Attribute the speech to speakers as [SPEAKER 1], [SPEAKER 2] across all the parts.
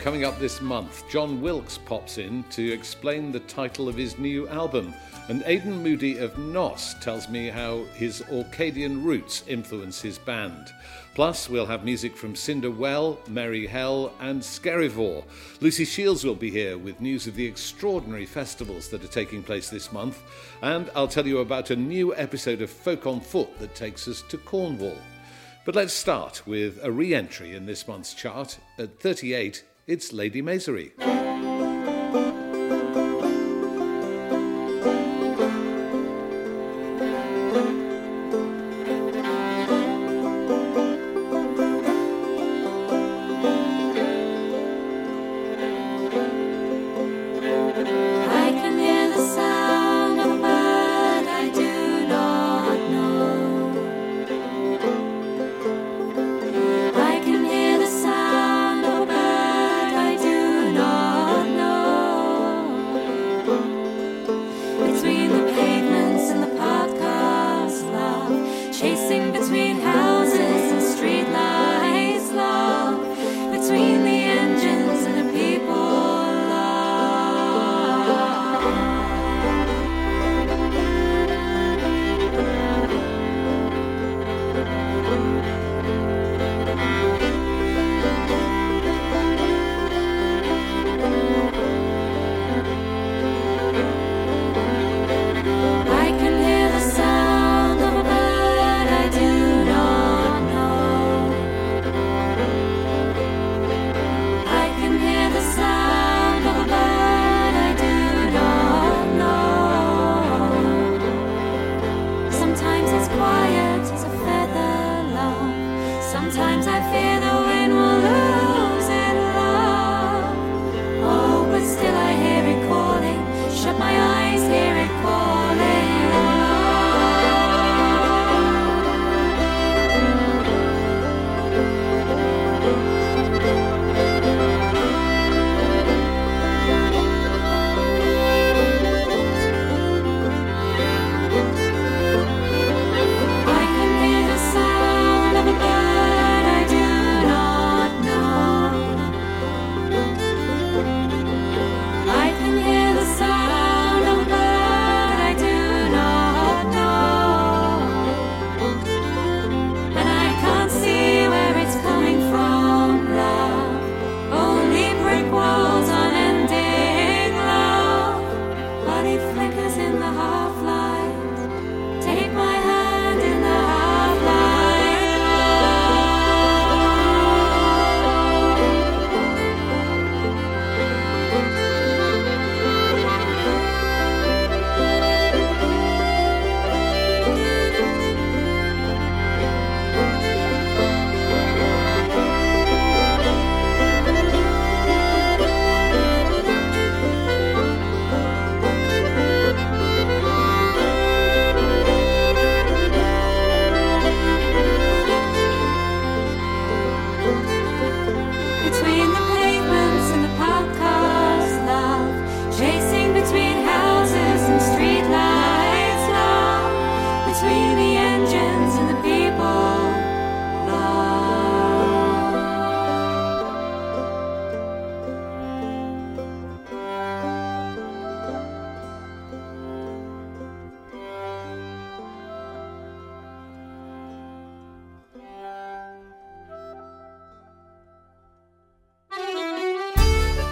[SPEAKER 1] Coming up this month, Jon Wilks pops in to explain the title of his new album, and Aidan Moodie of Gnoss tells me how his Orcadian roots influence his band. Plus, we'll have music from Cinder Well, Merry Hell, and Skerryvore. Lucy Shields will be here with news of the extraordinary festivals that are taking place this month, and I'll tell you about a new episode of Folk on Foot that takes us to Cornwall. But let's start with a re entry in this month's chart. At 38, it's Lady Maisery.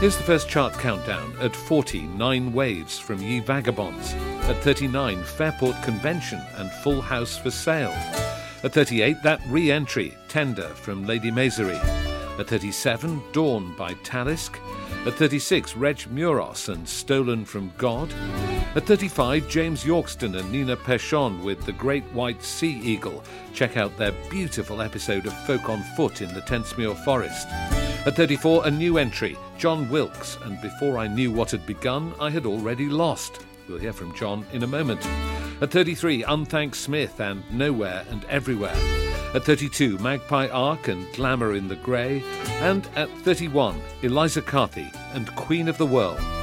[SPEAKER 1] Here's the first chart countdown. At 40, Nine Waves from Ye Vagabonds. At 39, Fairport Convention and Full House for Sale. At 38, that re entry, Tender from Lady Maisery. At 37, Dawn by Talisk. At 36, Reg Meuross and Stolen from God. At 35, James Yorkston and Nina Persson with The Great White Sea Eagle. Check out their beautiful episode of Folk on Foot in the Tentsmuir Forest. At 34, a new entry, Jon Wilks, and before I knew what had begun, I had already lost. We'll hear from John in a moment. At 33, Unthank Smith and Nowhere and Everywhere. At 32, Magpie Arc and Glamour in the Grey. And at 31, Eliza Carthy and Queen of the World.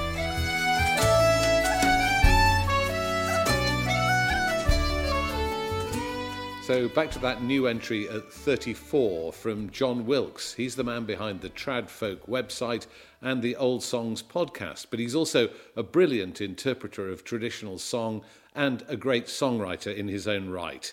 [SPEAKER 2] So back to that new entry at 34 from Jon Wilks. He's the man behind the Trad Folk website and the Old Songs podcast, but he's also a brilliant interpreter of traditional song and a great songwriter in his own right.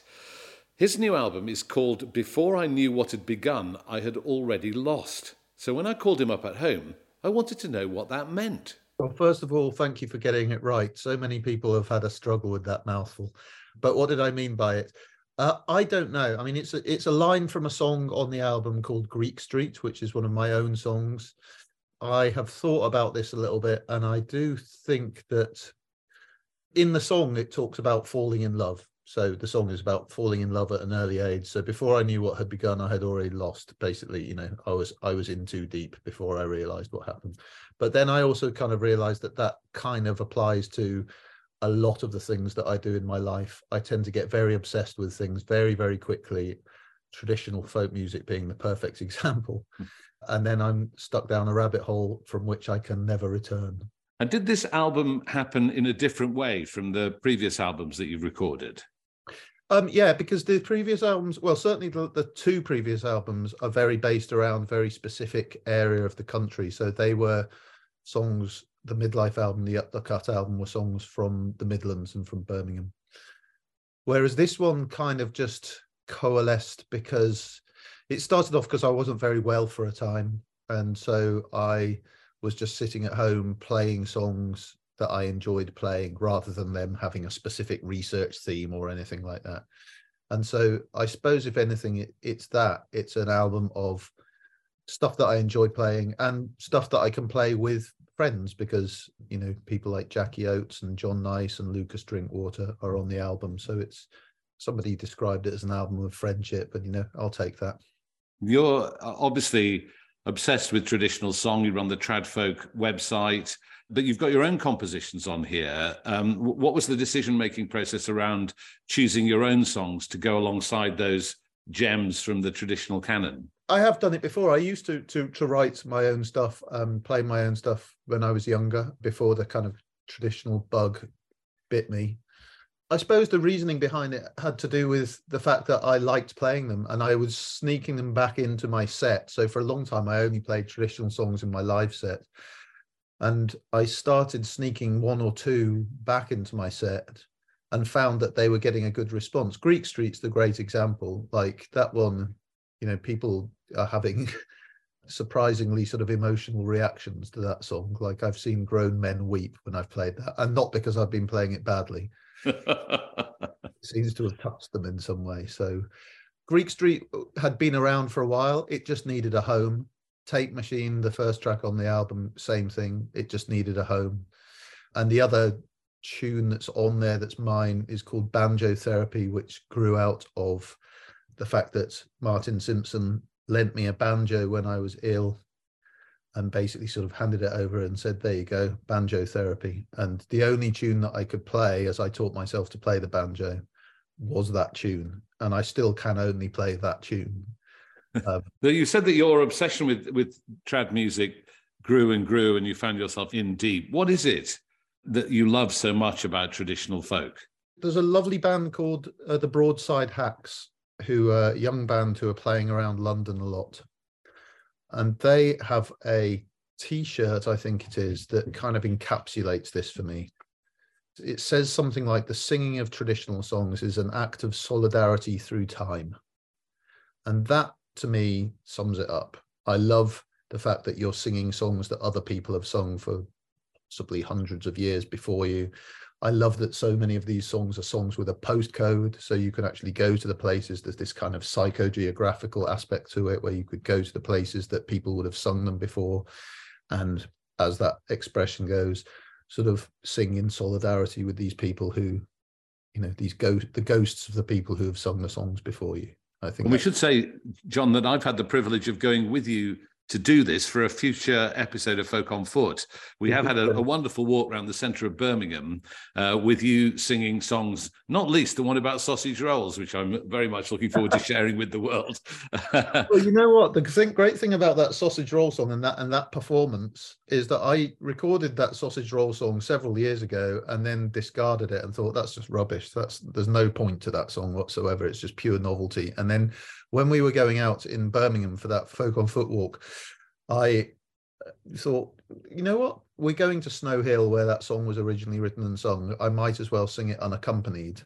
[SPEAKER 2] His new album is called Before I Knew What Had Begun, I Had Already Lost. So when I called him up at home, I wanted to know what that meant.
[SPEAKER 3] Well, first of all, thank you for getting it right. So many people have had a struggle with that mouthful. But what did I mean by it? Uh, I don't know. I mean, it's a, it's a line from a song on the album called Greek Street, which is one of my own songs. I have thought about this a little bit, and I do think that in the song it talks about falling in love so the song is about falling in love at an early age so before i knew what had begun i had already lost basically you know i was i was in too deep before i realized what happened but then i also kind of realized that that kind of applies to a lot of the things that i do in my life i tend to get very obsessed with things very very quickly traditional folk music being the perfect example hmm. and then i'm stuck down a rabbit hole from which i can never return
[SPEAKER 2] and did this album happen in a different way from the previous albums that you've recorded?
[SPEAKER 3] Um, yeah, because the previous albums, well, certainly the, the two previous albums are very based around very specific area of the country. So they were songs. The midlife album, the Up the Cut album, were songs from the Midlands and from Birmingham. Whereas this one kind of just coalesced because it started off because I wasn't very well for a time, and so I was just sitting at home playing songs that I enjoyed playing rather than them having a specific research theme or anything like that. And so I suppose, if anything, it, it's that it's an album of stuff that I enjoy playing and stuff that I can play with friends because, you know, people like Jackie Oates and John Nice and Lukas Drinkwater are on the album. So it's somebody described it as an album of friendship, and, you know, I'll take that.
[SPEAKER 2] You're uh, obviously obsessed with traditional song. You run the Trad Folk website, but you've got your own compositions on here. Um, what was the decision making process around choosing your own songs to go alongside those gems from the traditional canon?
[SPEAKER 3] I have done it before. I used to to to write my own stuff, um, play my own stuff when I was younger, before the kind of traditional bug bit me. I suppose the reasoning behind it had to do with the fact that I liked playing them and I was sneaking them back into my set. So for a long time, I only played traditional songs in my live set. And I started sneaking one or two back into my set and found that they were getting a good response. Greek Street's the great example. Like that one, you know, people are having surprisingly sort of emotional reactions to that song. Like I've seen grown men weep when I've played that, and not because I've been playing it badly seems to have touched them in some way. So Greek Street had been around for a while. It just needed a home. Tape Machine, the first track on the album, same thing. It just needed a home. And the other tune that's on there that's mine is called Banjo Therapy, which grew out of the fact that Martin Simpson lent me a banjo when I was ill and basically sort of handed it over and said, There you go, banjo therapy. And the only tune that I could play as I taught myself to play the banjo was that tune. And I still can only play that tune.
[SPEAKER 2] Um, you said that your obsession with, with trad music grew and grew and you found yourself in deep. What is it that you love so much about traditional folk?
[SPEAKER 3] There's a lovely band called uh, the Broadside Hacks, who are a young band who are playing around London a lot. And they have a t-shirt i think it is that kind of encapsulates this for me. It says something like the singing of traditional songs is an act of solidarity through time. And that to me sums it up. I love the fact that you're singing songs that other people have sung for possibly hundreds of years before you I love that so many of these songs are songs with a postcode, so you can actually go to the places. There's this kind of psychogeographical aspect to it, where you could go to the places that people would have sung them before, and as that expression goes, sort of sing in solidarity with these people who, you know, these ghost the ghosts of the people who have sung the songs before you. I think
[SPEAKER 2] we should say, Jon, that I've had the privilege of going with you to do this for a future episode of Folk on Foot. We have had a, a wonderful walk around the centre of Birmingham uh, with you singing songs, not least the one about sausage rolls, which I'm very much looking forward to sharing with the world.
[SPEAKER 3] well, you know what? The thing, great thing about that sausage roll song and that and that performance is that I recorded that sausage roll song several years ago and then discarded it and thought that's just rubbish. That's there's no point to that song whatsoever. It's just pure novelty. And then when we were going out in Birmingham for that folk on foot walk, I uh, thought, you know what? We're going to Snow Hill where that song was originally written and sung. I might as well sing it unaccompanied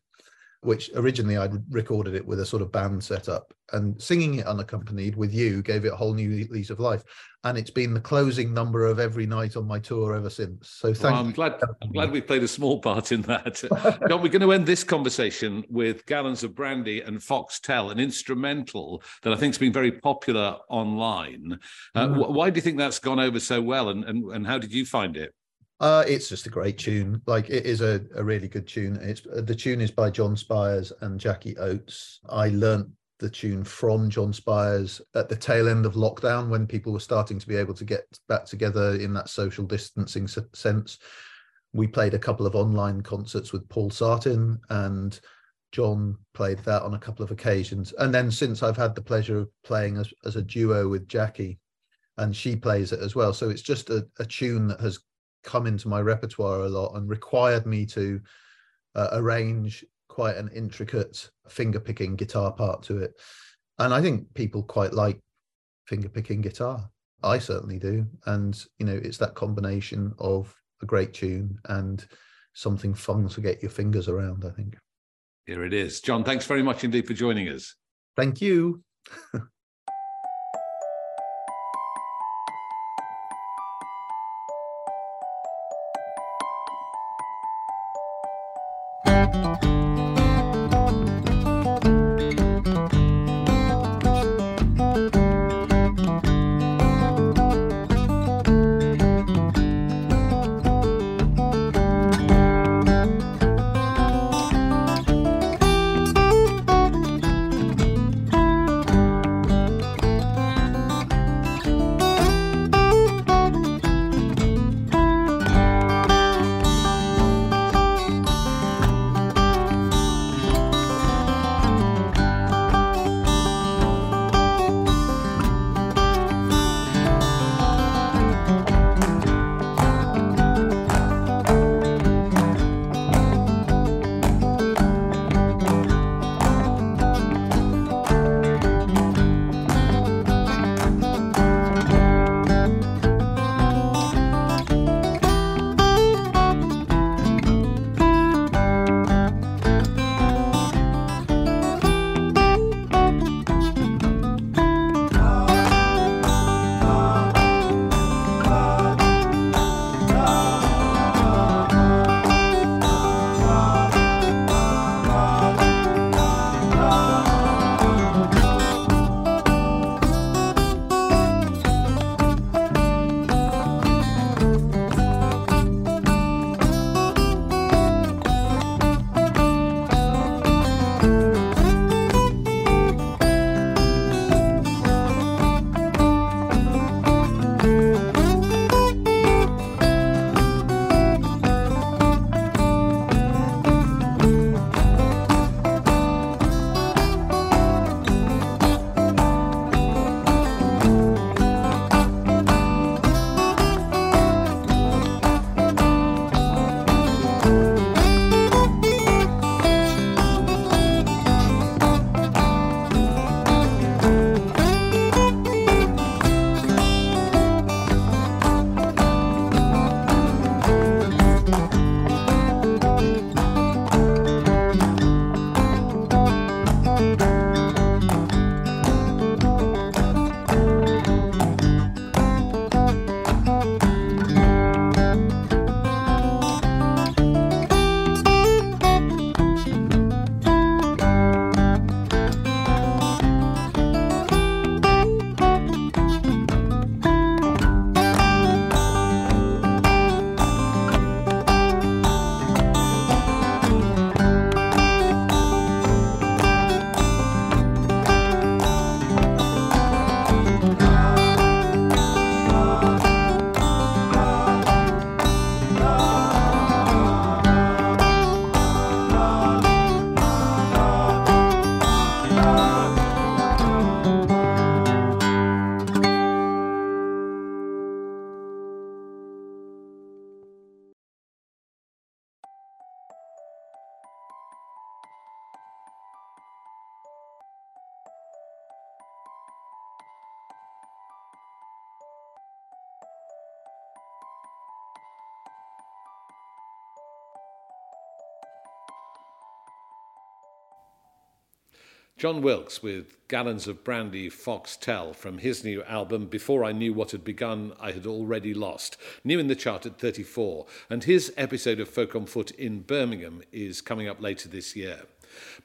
[SPEAKER 3] which originally I'd recorded it with a sort of band setup and singing it unaccompanied with you gave it a whole new lease of life. And it's been the closing number of every night on my tour ever since. So thank
[SPEAKER 2] well, I'm glad I'm glad we played a small part in that. Jon, we're going to end this conversation with Gallons of Brandy and Foxtel, an instrumental that I think has been very popular online. Uh, mm. Why do you think that's gone over so well and, and, and how did you find it?
[SPEAKER 3] Uh, it's just a great tune. Like it is a, a really good tune. It's uh, the tune is by Jon Spiers and Jackie Oates. I learnt the tune from Jon Spiers at the tail end of lockdown when people were starting to be able to get back together in that social distancing sense. We played a couple of online concerts with Paul Sartin and John played that on a couple of occasions. And then since I've had the pleasure of playing as, as a duo with Jackie, and she plays it as well. So it's just a, a tune that has come into my repertoire a lot and required me to uh, arrange quite an intricate finger picking guitar part to it. And I think people quite like finger picking guitar. I certainly do. And, you know, it's that combination of a great tune and something fun to get your fingers around, I think.
[SPEAKER 2] Here it is. John, thanks very much indeed for joining us.
[SPEAKER 3] Thank you.
[SPEAKER 2] Jon Wilks with Gallons of Brandy Foxtel from his new album Before I Knew What Had Begun, I Had Already Lost, new in the chart at 34. And his episode of Folk on Foot in Birmingham is coming up later this year.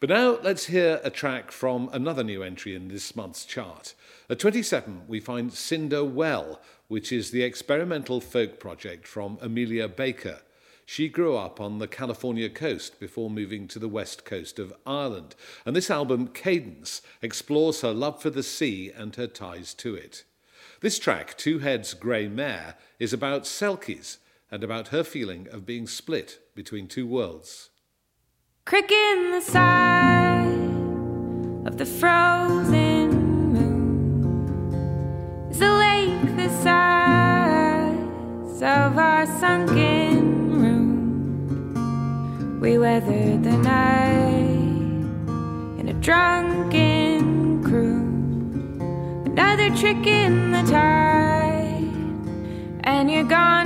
[SPEAKER 2] But now let's hear a track from another new entry in this month's chart. At 27, we find Cinder Well, which is the experimental folk project from Amelia Baker. She grew up on the California coast before moving to the west coast of Ireland, and this album, Cadence, explores her love for the sea and her ties to it. This track, Two Heads Grey Mare, is about Selkies and about her feeling of being split between two worlds.
[SPEAKER 4] Crick in the side of the frozen moon is a lake the size of our sunken we weathered the night in a drunken crew. Another trick in the tide, and you're gone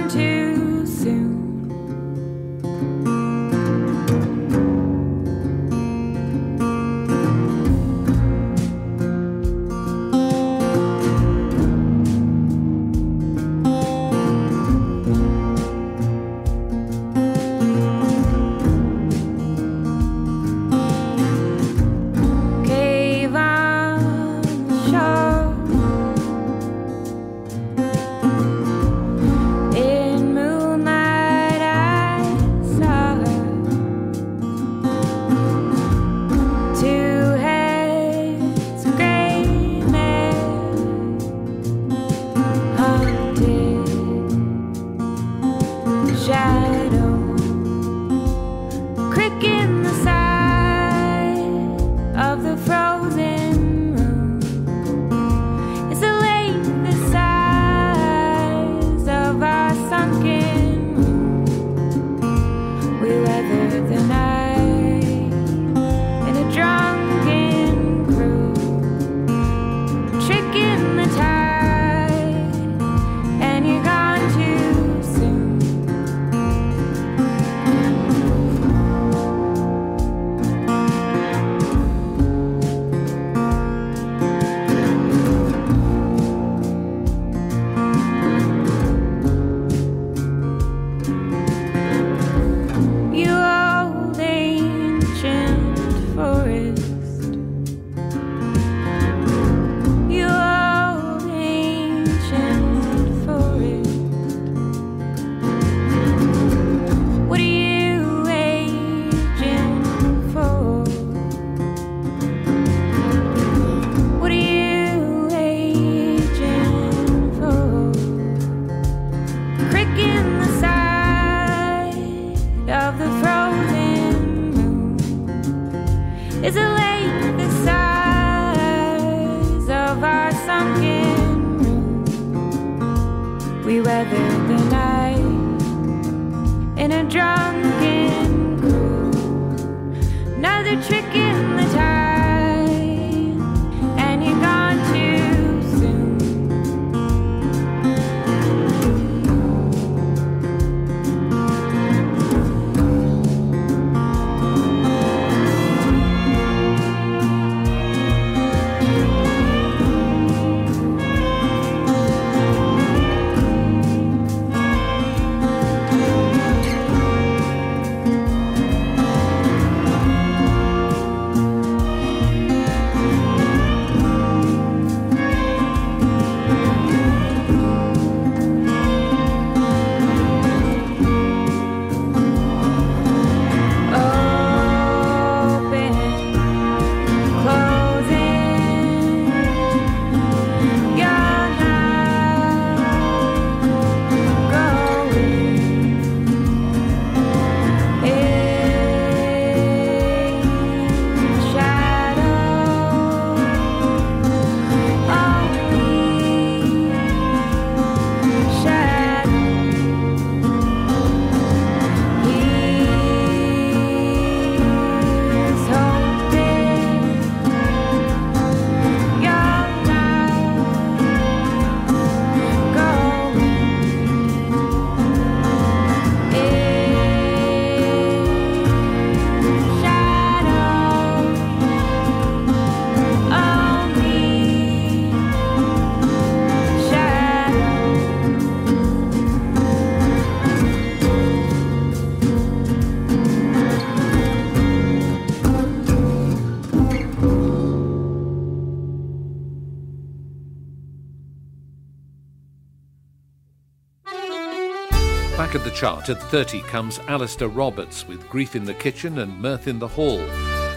[SPEAKER 2] chart at 30 comes Alasdair Roberts with Grief in the Kitchen and Mirth in the Hall.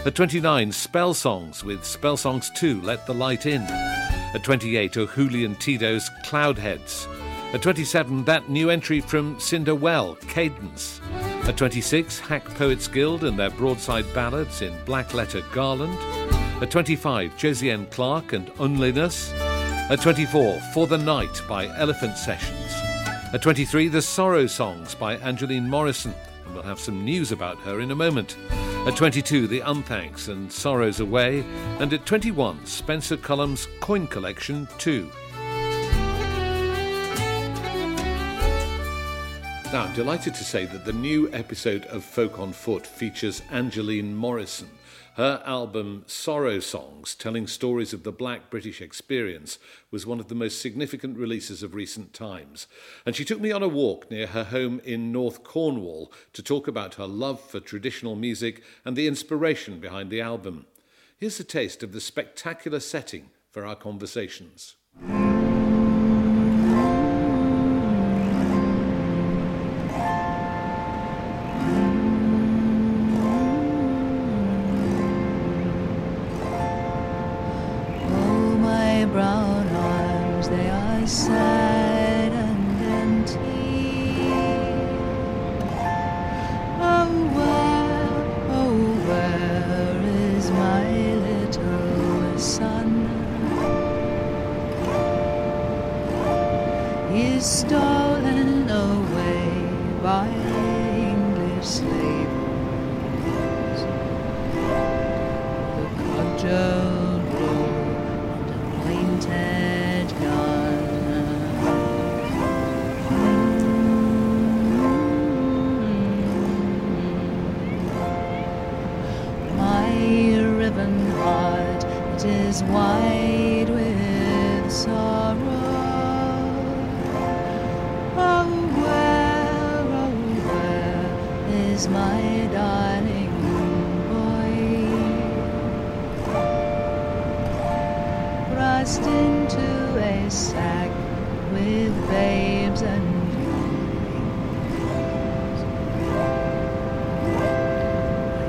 [SPEAKER 2] At 29, Spell Songs with Spell Songs 2, Let the Light In. At 28, O'Hooley and Tidow's Cloudheads. At 27, that new entry from Cinder Well, Cadence. At 26, Hack Poets Guild and their broadside ballads in Black Letter Garland. At 25, Josienne Clarke and Onliness. At 24, For the Night by Elephant Sessions. At 23, The Sorrow Songs by Angeline Morrison, and we'll have some news about her in a moment. At 22, The Unthanks and Sorrows Away. And at 21, Spencer Cullum's Coin Collection 2. Now, I'm delighted to say that the new episode of Folk on Foot features Angeline Morrison. Her album Sorrow Songs, telling stories of the black British experience, was one of the most significant releases of recent times. And she took me on a walk near her home in North Cornwall to talk about her love for traditional music and the inspiration behind the album. Here's a taste of the spectacular setting for our conversations.
[SPEAKER 5] sleep. my darling boy Thrust into a sack with babes and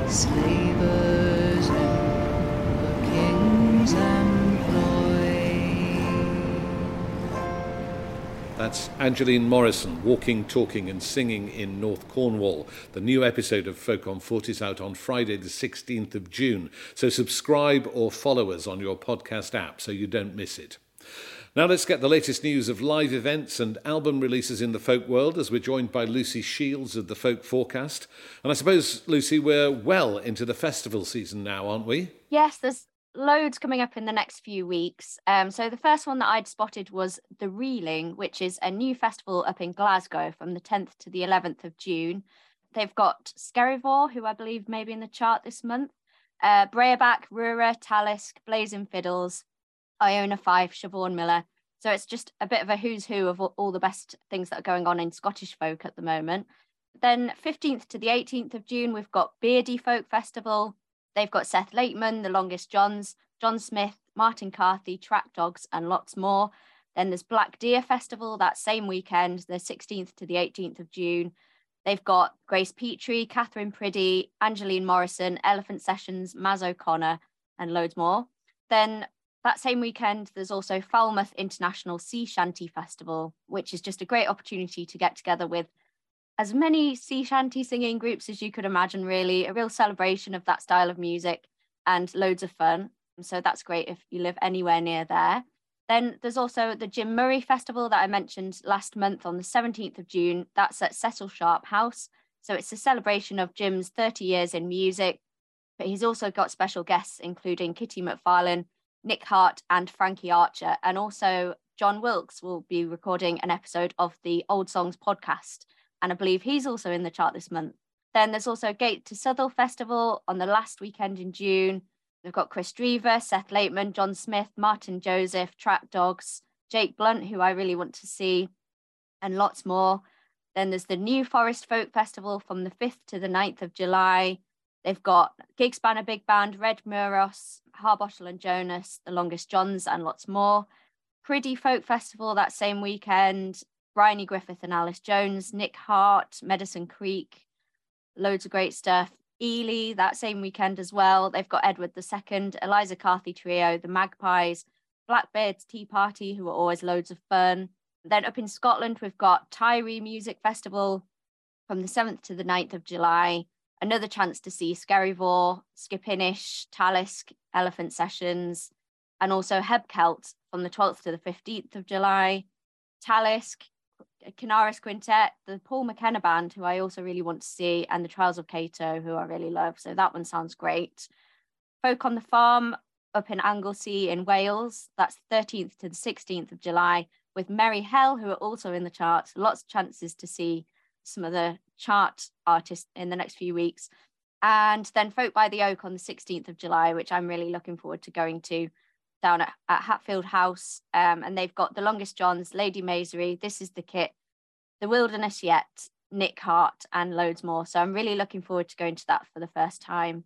[SPEAKER 5] younglings.
[SPEAKER 2] That's Angeline Morrison walking, talking, and singing in North Cornwall. The new episode of Folk on Foot is out on Friday, the 16th of June. So subscribe or follow us on your podcast app so you don't miss it. Now let's get the latest news of live events and album releases in the folk world as we're joined by Lucy Shields of the Folk Forecast. And I suppose, Lucy, we're well into the festival season now, aren't we?
[SPEAKER 6] Yes, there's loads coming up in the next few weeks. Um, so the first one that I'd spotted was the Reeling, which is a new festival up in Glasgow from the 10th to the 11th of June. They've got Skerryvore, who I believe may be in the chart this month, uh, Breabach, Rura, Talisk, Blazing Fiddles, Iona Fyfe, Siobhan Miller. So it's just a bit of a who's who of all the best things that are going on in Scottish folk at the moment. Then 15th to the 18th of June, we've got Beardy Folk Festival, They've got Seth Lakeman, the longest Johns, John Smith, Martin Carthy, Track Dogs, and lots more. Then there's Black Deer Festival that same weekend, the 16th to the 18th of June. They've got Grace Petrie, Katherine Priddy, Angeline Morrison, Elephant Sessions, Maz O'Connor, and loads more. Then that same weekend, there's also Falmouth International Sea Shanty Festival, which is just a great opportunity to get together with as many sea shanty singing groups as you could imagine, really, a real celebration of that style of music and loads of fun. So that's great if you live anywhere near there. Then there's also the Jim Murray Festival that I mentioned last month on the 17th of June. That's at Cecil Sharp House. So it's a celebration of Jim's 30 years in music, but he's also got special guests, including Kitty McFarlane, Nick Hart, and Frankie Archer. And also, Jon Wilks will be recording an episode of the Old Songs podcast and I believe he's also in the chart this month. Then there's also Gate to Southwell Festival on the last weekend in June. We've got Kris Drever, Seth Lakeman, John Smith, Martyn Joseph, Track Dogs, Jake Blount, who I really want to see, and lots more. Then there's the New Forest Folk Festival from the 5th to the 9th of July. They've got Gigspanner Big Band, Reg Meuross, Harbottle and Jonas, The Longest Johns, and lots more. Priddy Folk Festival that same weekend Bryony Griffith and Alice Jones, Nick Hart, Medicine Creek, loads of great stuff. Ely that same weekend as well. They've got Edward II, Eliza Carthy Trio, the Magpies, Blackbeard's Tea Party, who are always loads of fun. Then up in Scotland, we've got Tiree Music Festival from the 7th to the 9th of July. Another chance to see Skerryvore, Skipinnish, Talisk, Elephant Sessions, and also Hebcelt from the 12th to the 15th of July. Talisk, Kinnaris Quintet, the Paul McKenna Band, who I also really want to see, and the Trials of Cato, who I really love. So that one sounds great. Folk on the Farm up in Anglesey in Wales. That's 13th to the 16th of July with Merry Hell, who are also in the charts. Lots of chances to see some of the chart artists in the next few weeks. And then Folk by the Oak on the 16th of July, which I'm really looking forward to going to down at, at Hatfield House. Um, and they've got The Longest Johns, Lady Maisery, This is the Kit, The Wilderness Yet, Nick Hart, and loads more. So I'm really looking forward to going to that for the first time.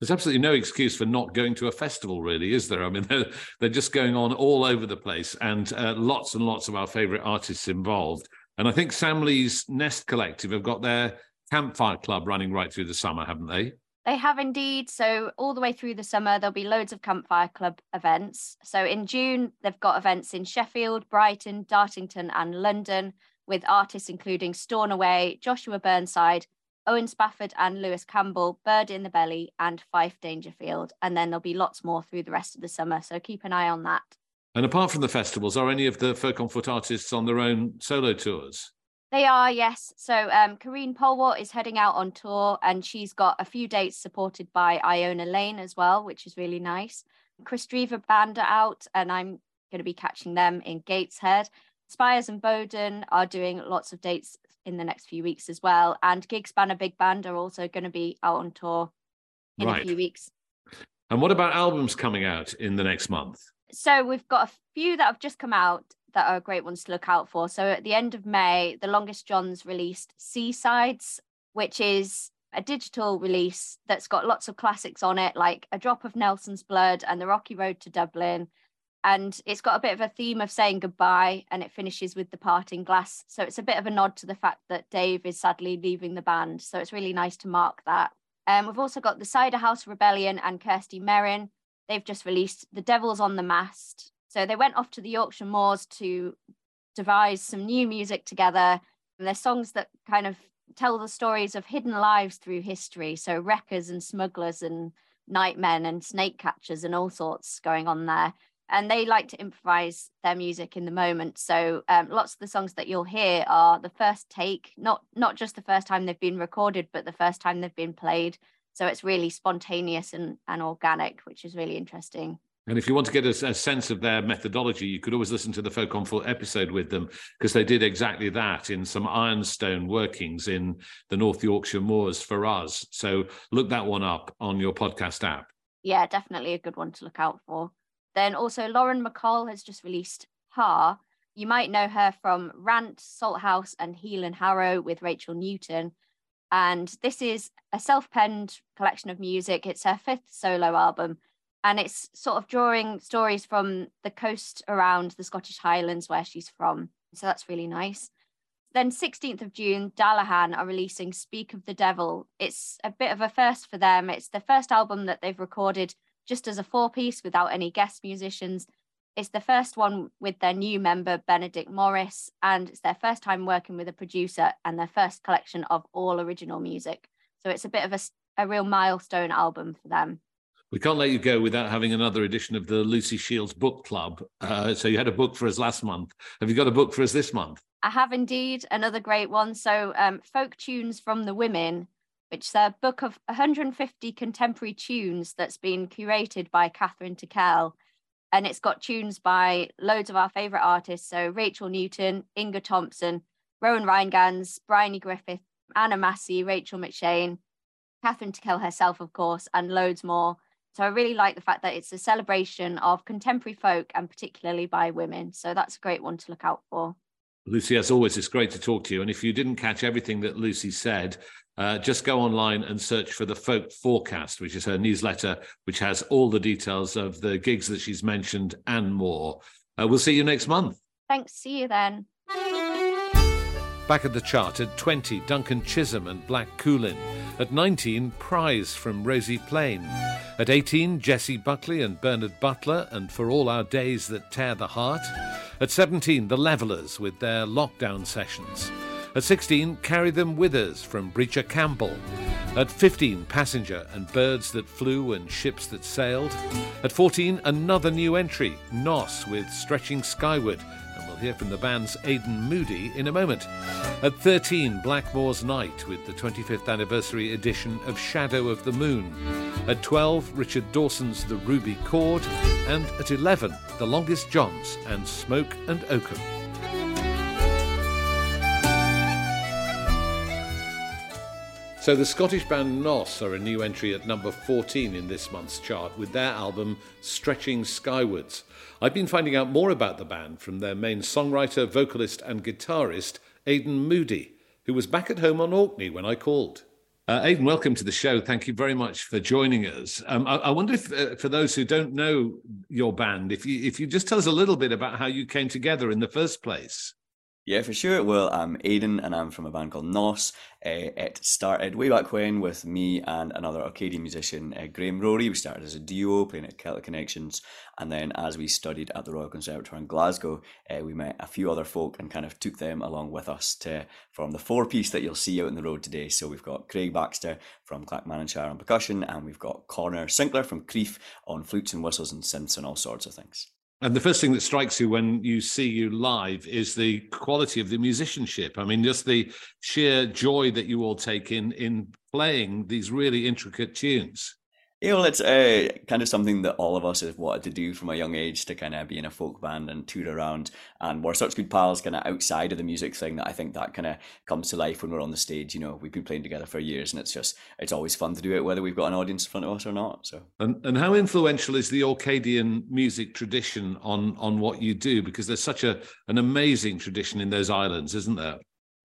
[SPEAKER 2] There's absolutely no excuse for not going to a festival, really, is there? I mean, they're, they're just going on all over the place, and uh, lots and lots of our favourite artists involved. And I think Sam Lee's Nest Collective have got their campfire club running right through the summer, haven't they?
[SPEAKER 6] They have indeed. So, all the way through the summer, there'll be loads of Campfire Club events. So, in June, they've got events in Sheffield, Brighton, Dartington, and London with artists including Stornoway, Joshua Burnside, Owen Spafford and Lewis Campbell, Bird in the Belly, and Fyfe Dangerfield. And then there'll be lots more through the rest of the summer. So keep an eye on that.
[SPEAKER 2] And apart from the festivals, are any of the folk on foot artists on their own solo tours?
[SPEAKER 6] They are, yes. So um, Polwart is heading out on tour and she's got a few dates supported by Iona Lane as well, which is really nice. Kris Drever band are out and I'm going to be catching them in Gateshead. Spiers and Boden are doing lots of dates in the next few weeks as well. And Gigspanner Big Band are also going to be out on tour in right. a few weeks.
[SPEAKER 2] And what about albums coming out in the next month?
[SPEAKER 6] So we've got a few that have just come out that are great ones to look out for. So at the end of May, The Longest Johns released Seasides, which is a digital release that's got lots of classics on it, like A Drop of Nelson's Blood and The Rocky Road to Dublin, and it's got a bit of a theme of saying goodbye and it finishes with the parting glass. So it's a bit of a nod to the fact that dave is sadly leaving the band. So it's really nice to mark that. Um, we've also got the cider house rebellion and kirsty merryn. They've just released the devils on the mast so they went off to the yorkshire moors to devise some new music together. And they're songs that kind of tell the stories of hidden lives through history. So wreckers and smugglers and nightmen and snake catchers and all sorts going on there. And they like to improvise their music in the moment. So um, lots of the songs that you'll hear are the first take not not just the first time they've been recorded but the first time they've been played. So it's really spontaneous and, and organic which is really interesting
[SPEAKER 2] and if you want to get a, a, sense of their methodology, you could always listen to the Folk on Foot episode with them because they did exactly that in some ironstone workings in the North Yorkshire moors for us. So look that one up on your podcast app.
[SPEAKER 6] Yeah, definitely a good one to look out for. Then also Lauren MacColl has just released Ha. You might know her from Rant, Salthouse, and Heal and Harrow with Rachel Newton. And this is a self penned collection of music. It's her fifth solo album. And it's sort of drawing stories from the coast around the Scottish Highlands where she's from. So that's really nice. Then 16th of June, Dallahan are releasing Speak of the Devil. It's a bit of a first for them. It's the first album that they've recorded just as a four piece without any guest musicians. It's the first one with their new member, Benedict Morris, and it's their first time working with a producer and their first collection of all original music. So it's a bit of a, a real milestone album for them.
[SPEAKER 2] We can't let you go without having another edition of the Lucy Shields Book Club. Uh, so you had a book for us last month. Have you got a book for us this month?
[SPEAKER 6] I have indeed, another great one. So, um, Folk Tunes from the Women which is a book of 150 contemporary tunes that's been curated by Kathryn Tickell. And it's got tunes by loads of our favourite artists. So Rachel Newton, Inge Thomson, Rowan Rheingans, Bryony Griffith, Anna Massie, Rachel McShane, Kathryn Tickell herself, of course, and loads more. So I really like the fact that it's a celebration of contemporary folk and particularly by women. So that's a great one to look out for.
[SPEAKER 2] Lucy, as always, it's great to talk to you. And if you didn't catch everything that Lucy said, uh, just go online and search for the Folk Forecast, which is her newsletter, which has all the details of the gigs that she's mentioned and more. Uh, we'll see you next month.
[SPEAKER 6] Thanks. See you then.
[SPEAKER 2] Back at the chart at 20, Duncan Chisholm and Black Cuillin. At 19, Prize from Rosie Plain. At 18, Jessie Buckley and Bernard Butler and For All Our Days That Tear the Heart. At 17, The Levellers with their lockdown sessions. At 16, Carry Them With Us from Brìghde Chaimbeul. At 15, Passenger and Birds That Flew and Ships That Sailed. At 14, another new entry, Gnoss with Stretching Skyward. We'll hear from the band's Aidan Moodie in a moment. At 13, Blackmore's Night with the 25th anniversary edition of Shadow of the Moon. At 12, Richard Dawson's The Ruby Cord. And at 11, The Longest Johns and Smoke and Oakum. So the Scottish band Gnoss are a new entry at number 14 in this month's chart with their album Stretching Skywards. I've been finding out more about the band from their main songwriter, vocalist, and guitarist, Aidan Moodie, who was back at home on Orkney when I called. Uh, Aidan, welcome to the show. Thank you very much for joining us. Um, I, I, wonder if, uh, for those who don't know your band, if you if you just tell us a little bit about how you came together in the first place.
[SPEAKER 7] Yeah, for sure. Well, I'm Aidan and I'm from a band called Gnoss. Uh, it started way back when with me and another Orcadian musician, uh, Graham Rorie. We started as a duo playing at Celtic Connections. And then as we studied at the Royal Conservatoire in Glasgow, uh, we met a few other folk and kind of took them along with us to form the four piece that you'll see out in the road today. So we've got Craig Baxter from Clackmannanshire on percussion, and we've got Connor Sinclair from Crieff on flutes and whistles and synths and all sorts of things.
[SPEAKER 2] And the first thing that strikes you when you see you live is the quality of the musicianship. I mean, just the sheer joy that you all take in in playing these really intricate tunes.
[SPEAKER 7] Yeah, well, it's uh, kind of something that all of us have wanted to do from a young age to kind of be in a folk band and tour around. And we're such good pals kind of outside of the music thing that I think that kind of comes to life when we're on the stage. You know, we've been playing together for years and it's just, it's always fun to do it, whether we've got an audience in front of us or not. So,
[SPEAKER 2] and, and how influential is the Orcadian music tradition on, on what you do? Because there's such a, an amazing tradition in those islands, isn't there?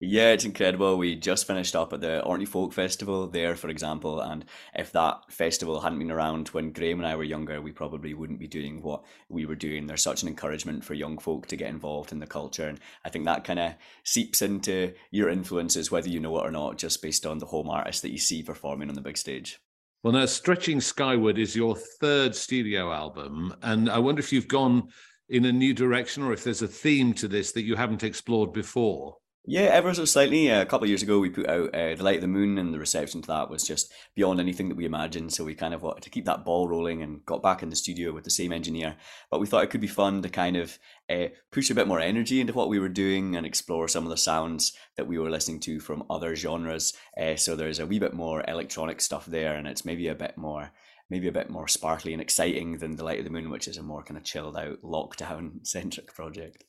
[SPEAKER 7] Yeah, it's incredible. We just finished up at the Orkney Folk Festival there, for example, and if that festival hadn't been around when Graham and I were younger, we probably wouldn't be doing what we were doing. There's such an encouragement for young folk to get involved in the culture, and I think that kind of seeps into your influences, whether you know it or not, just based on the home artists that you see performing on the big stage.
[SPEAKER 2] Well, now, Stretching Skyward is your third studio album, and I wonder if you've gone in a new direction or if there's a theme to this that you haven't explored before.
[SPEAKER 7] Yeah, ever so slightly. Uh, a couple of years ago, we put out uh, The Light of the Moon, and the reception to that was just beyond anything that we imagined. So we kind of wanted to keep that ball rolling and got back in the studio with the same engineer. But we thought it could be fun to kind of uh, push a bit more energy into what we were doing and explore some of the sounds that we were listening to from other genres. Uh, so there's a wee bit more electronic stuff there, and it's maybe a bit more maybe a bit more sparkly and exciting than The Light of the Moon, which is a more kind of chilled out, lockdown centric project.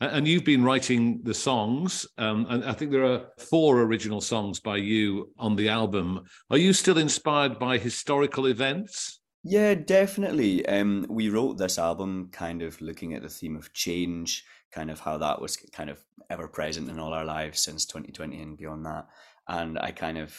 [SPEAKER 2] And you've been writing the songs, um, and I think there are four original songs by you on the album. Are you still inspired by historical events?
[SPEAKER 7] Yeah, definitely. Um, we wrote this album kind of looking at the theme of change, kind of how that was kind of ever present in all our lives since 2020 and beyond that. And I kind of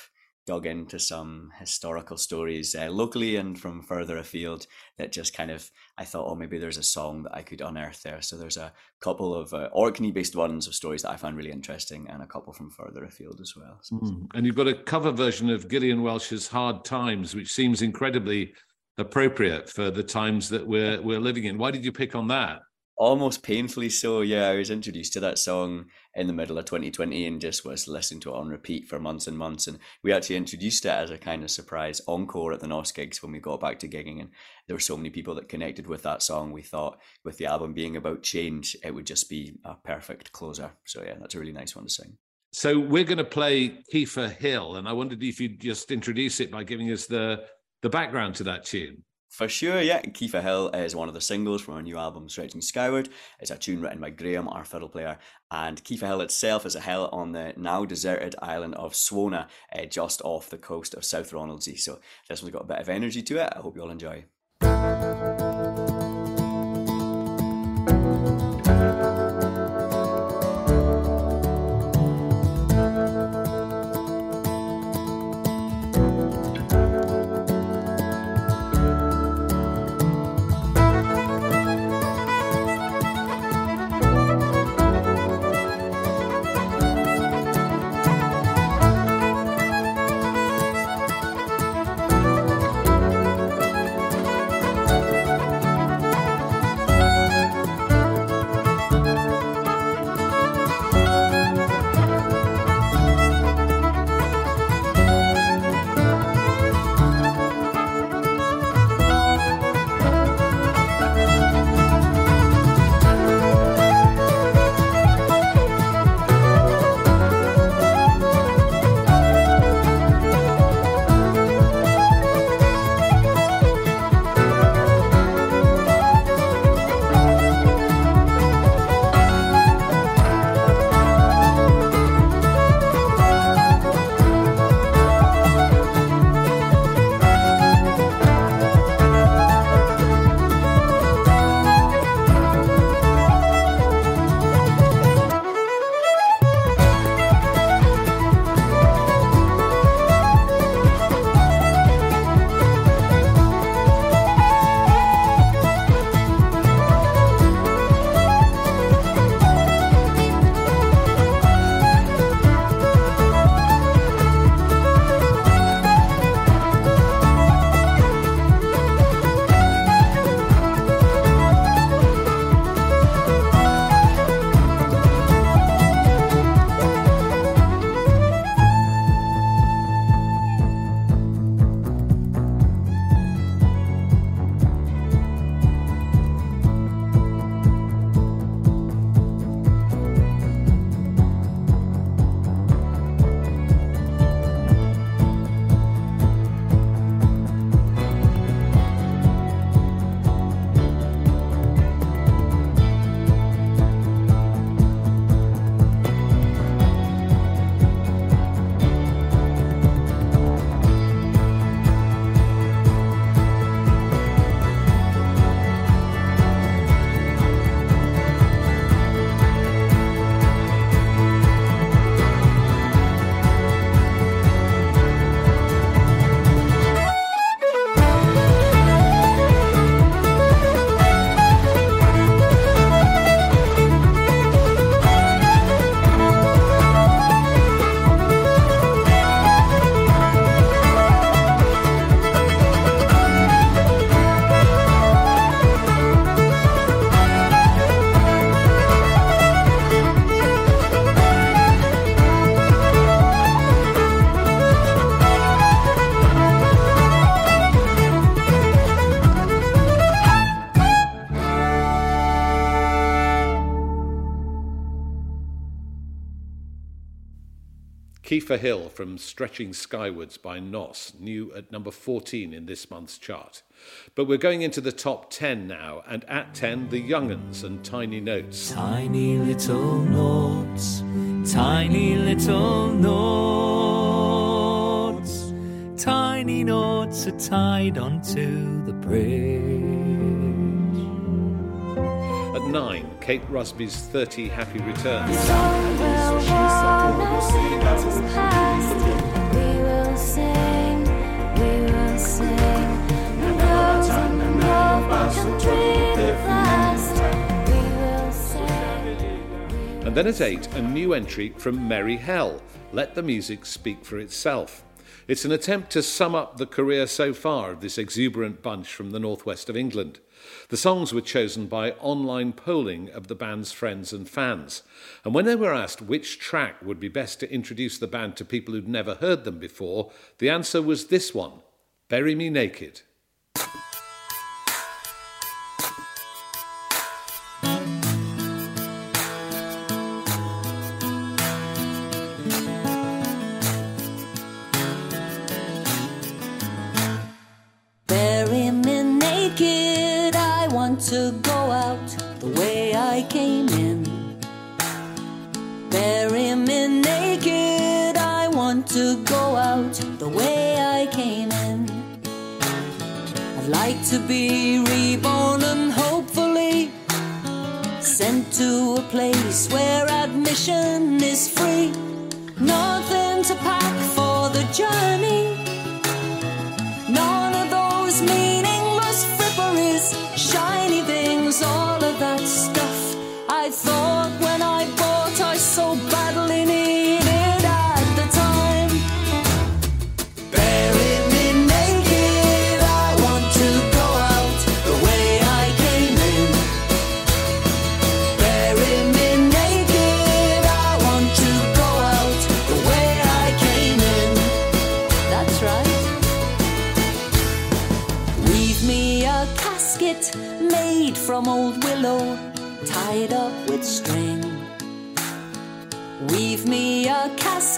[SPEAKER 7] dug into some historical stories uh, locally and from further afield that just kind of I thought, oh, maybe there's a song that I could unearth there. So there's a couple of uh, Orkney based ones of stories that I found really interesting and a couple from further afield as well. So,
[SPEAKER 2] mm. And you've got a cover version of Gillian Welch's Hard Times, which seems incredibly appropriate for the times that we're we're living in. Why did you pick on that?
[SPEAKER 7] almost painfully so. Yeah, I was introduced to that song in the middle of 2020 and just was listening to it on repeat for months and months. And we actually introduced it as a kind of surprise encore at the Gnoss gigs when we got back to gigging. And there were so many people that connected with that song. We thought with the album being about change, it would just be a perfect closer. So yeah, that's a really nice one to sing.
[SPEAKER 2] So we're going to play Kiefer Hill, and I wondered if you'd just introduce it by giving us the the background to that tune.
[SPEAKER 7] For sure, yeah. Kiefer Hill is one of the singles from our new album, Stretching Skyward. It's a tune written by Graham, our fiddle player. And Kiefer Hill itself is a hill on the now deserted island of Swona, uh, just off the coast of South Ronaldsay. So this one's got a bit of energy to it. I hope you all enjoy.
[SPEAKER 2] Kiefer Hill from Stretching Skywards by Gnoss, new at number 14 in this month's chart. But we're going into the top 10 now, and at 10, The Young'uns and Tiny Notes.
[SPEAKER 5] Tiny little notes, tiny little notes, tiny notes are tied onto the bridge.
[SPEAKER 2] At 9, Kate Rusby's 30 Happy Returns.
[SPEAKER 4] We will sing, we will sing. The rose and the mauve country that last. We will sing.
[SPEAKER 2] And then at 8, a new entry from Merry Hell, Let the Music Speak for Itself. It's an attempt to sum up the career so far of this exuberant bunch from the northwest of England. The songs were chosen by online polling of the band's friends and fans. And when they were asked which track would be best to introduce the band to people who'd never heard them before, the answer was this one Bury Me Naked.
[SPEAKER 1] Is free. Nothing to pack for the journey.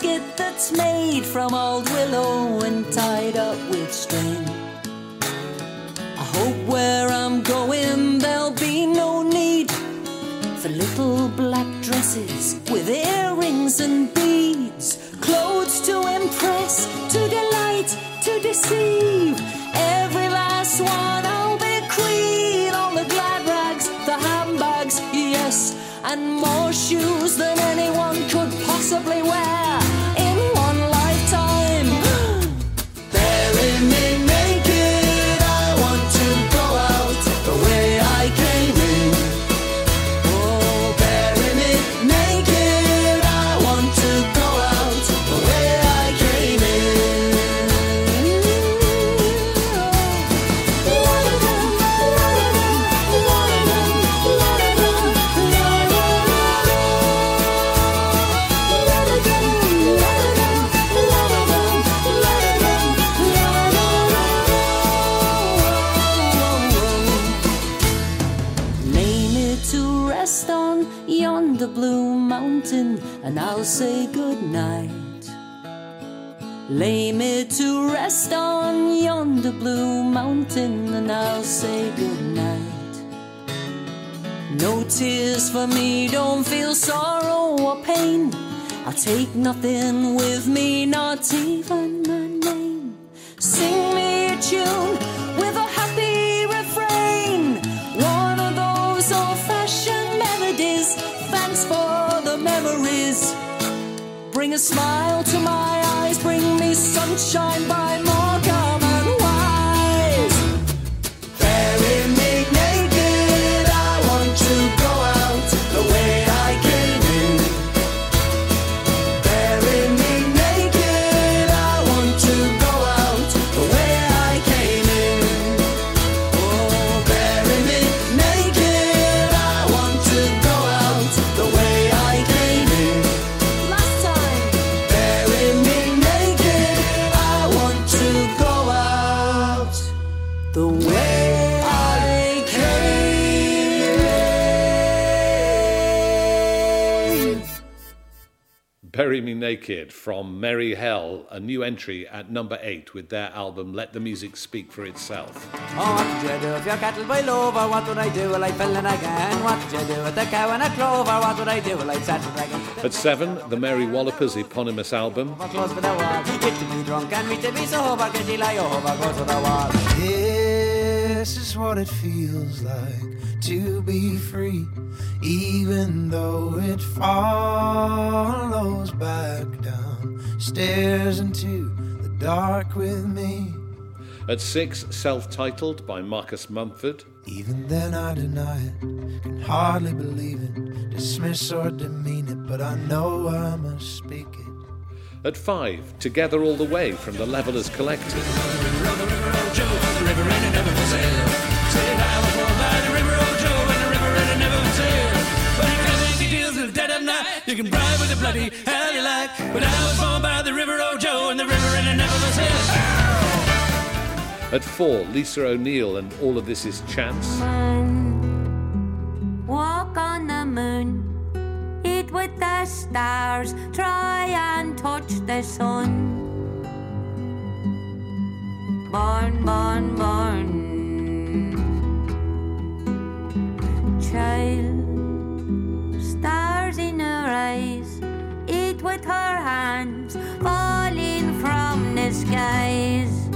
[SPEAKER 1] Casket that's made from old willow and tied up with string. I hope where I'm going there'll be no need for little black dresses with earrings and beads, clothes to impress, to delight, to deceive. Every last one I'll be queen. All the glad rags, the handbags, yes, and more shoes than anyone could possibly wear for me, don't feel sorrow or pain. I'll take nothing with me, not even my name. Sing me a tune with a happy refrain. One of those old fashioned melodies. Thanks for the memories. Bring a smile to my eyes, bring me sunshine Bury Me Naked
[SPEAKER 2] from Merry Hell, a new entry at number eight with their album Let the Music Speak for Itself.
[SPEAKER 8] Oh, what did you do if your cattle boil over? What would I do? Will I fill in again? What did you do with the cow and a clover? What would I do? Will I set it again?
[SPEAKER 2] At seven, the Mary Wallopers eponymous album.
[SPEAKER 8] Close to the wall. Get to be drunk and me to be sober. Get you lie over close to the wall.
[SPEAKER 9] This is what it feels like to be free, even though it follows back down stairs into the dark with me.
[SPEAKER 2] At six, self titled by Marcus Mumford.
[SPEAKER 9] Even then I deny it, can hardly believe it, dismiss or demean it, but I know I must speak it.
[SPEAKER 2] At five, Together All the Way from the Levellers Collective.
[SPEAKER 10] You can bribe with the bloody hell you like, but I was born by the River Ojo and the river and it never was here.
[SPEAKER 2] At four, Lisa O'Neill and All of This Is Chance.
[SPEAKER 11] moon. Walk on the moon. Eat with the stars. Try and touch the sun. Born, born, born. Child. Stars in her eyes. Eat with her hands. Falling from the skies.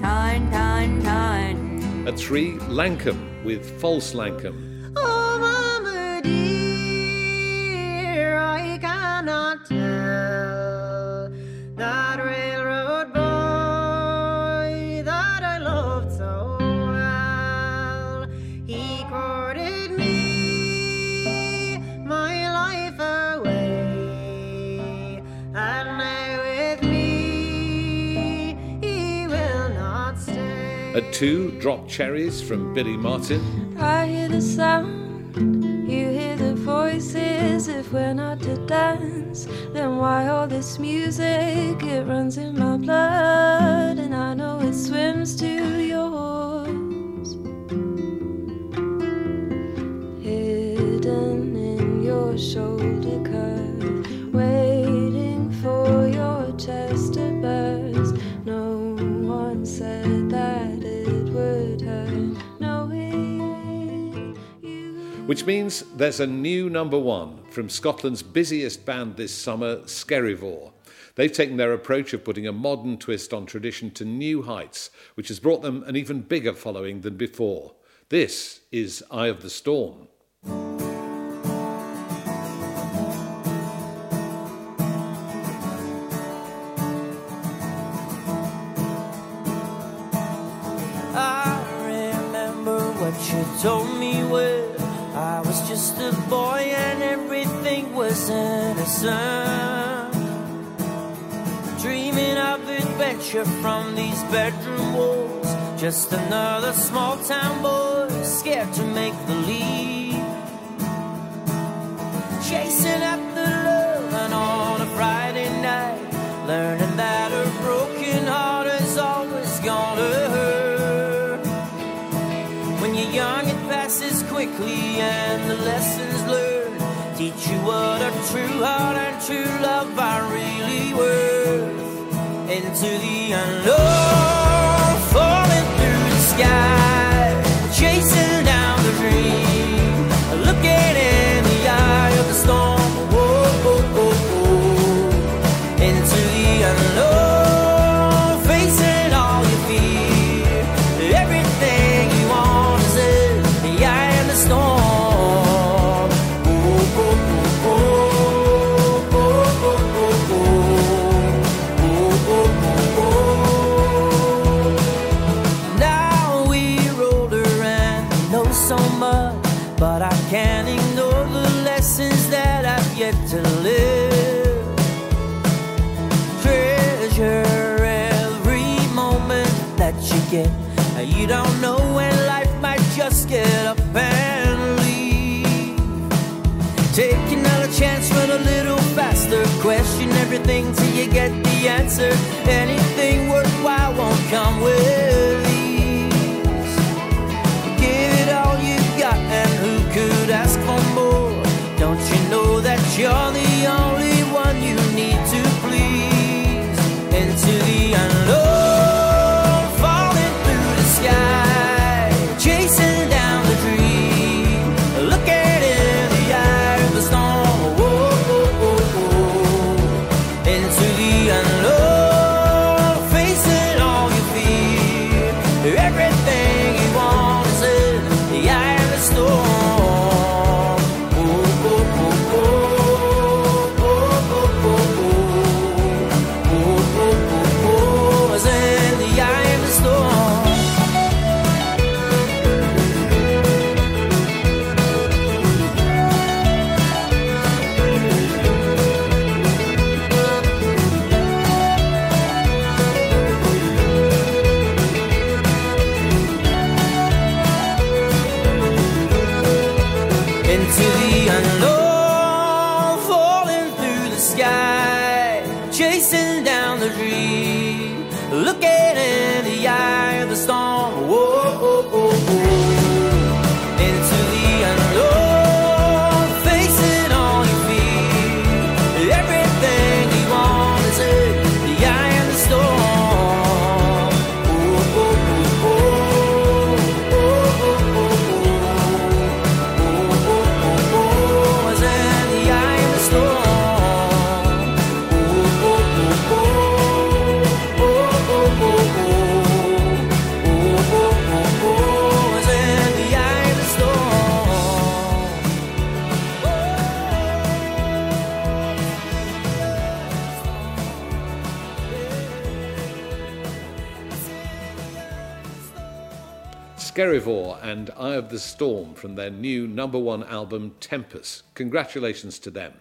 [SPEAKER 11] Turn, turn, turn.
[SPEAKER 2] At three, Lankum with False Lankum.
[SPEAKER 11] Oh, Mama dear, I cannot tell
[SPEAKER 2] At two, Drop Cherries from Billie Marten.
[SPEAKER 4] I hear the sound, you hear the voices. If we're not to dance, then why all this music? It runs in my blood, and I know it swims to yours. Hidden in your shoulder
[SPEAKER 2] Which means there's a new number one from Scotland's busiest band this summer, Skerryvore. They've taken their approach of putting a modern twist on tradition to new heights, which has brought them an even bigger following than before. This is Eye of the Storm.
[SPEAKER 12] I remember what you told me when was just a boy and everything was innocent. Dreaming of adventure from these bedroom walls. Just another small town boy scared to make the leap. Chasing after quickly, and the lessons learned teach you what a true heart and true love are really worth. Into the unknown, falling through the sky, chasing down the dream, You don't know when life might just get up and leave. Take another chance, run a little faster. Question everything till you get the answer. Anything
[SPEAKER 2] Skerryvore and Eye of the Storm from their new number one album, Tempest. Congratulations to them.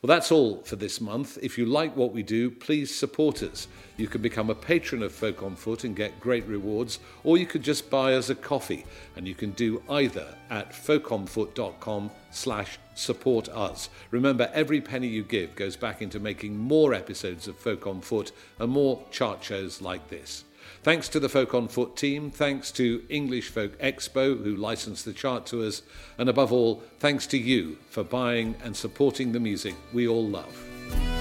[SPEAKER 2] Well, that's all for this month. If you like what we do, please support us. You can become a patron of Folk on Foot and get great rewards, or you could just buy us a coffee, and you can do either at folkonfoot.com slash support us. Remember, every penny you give goes back into making more episodes of Folk on Foot and more chart shows like this. Thanks to the Folk on Foot team, thanks to English Folk Expo, who licensed the chart to us, and above all, thanks to you for buying and supporting the music we all love.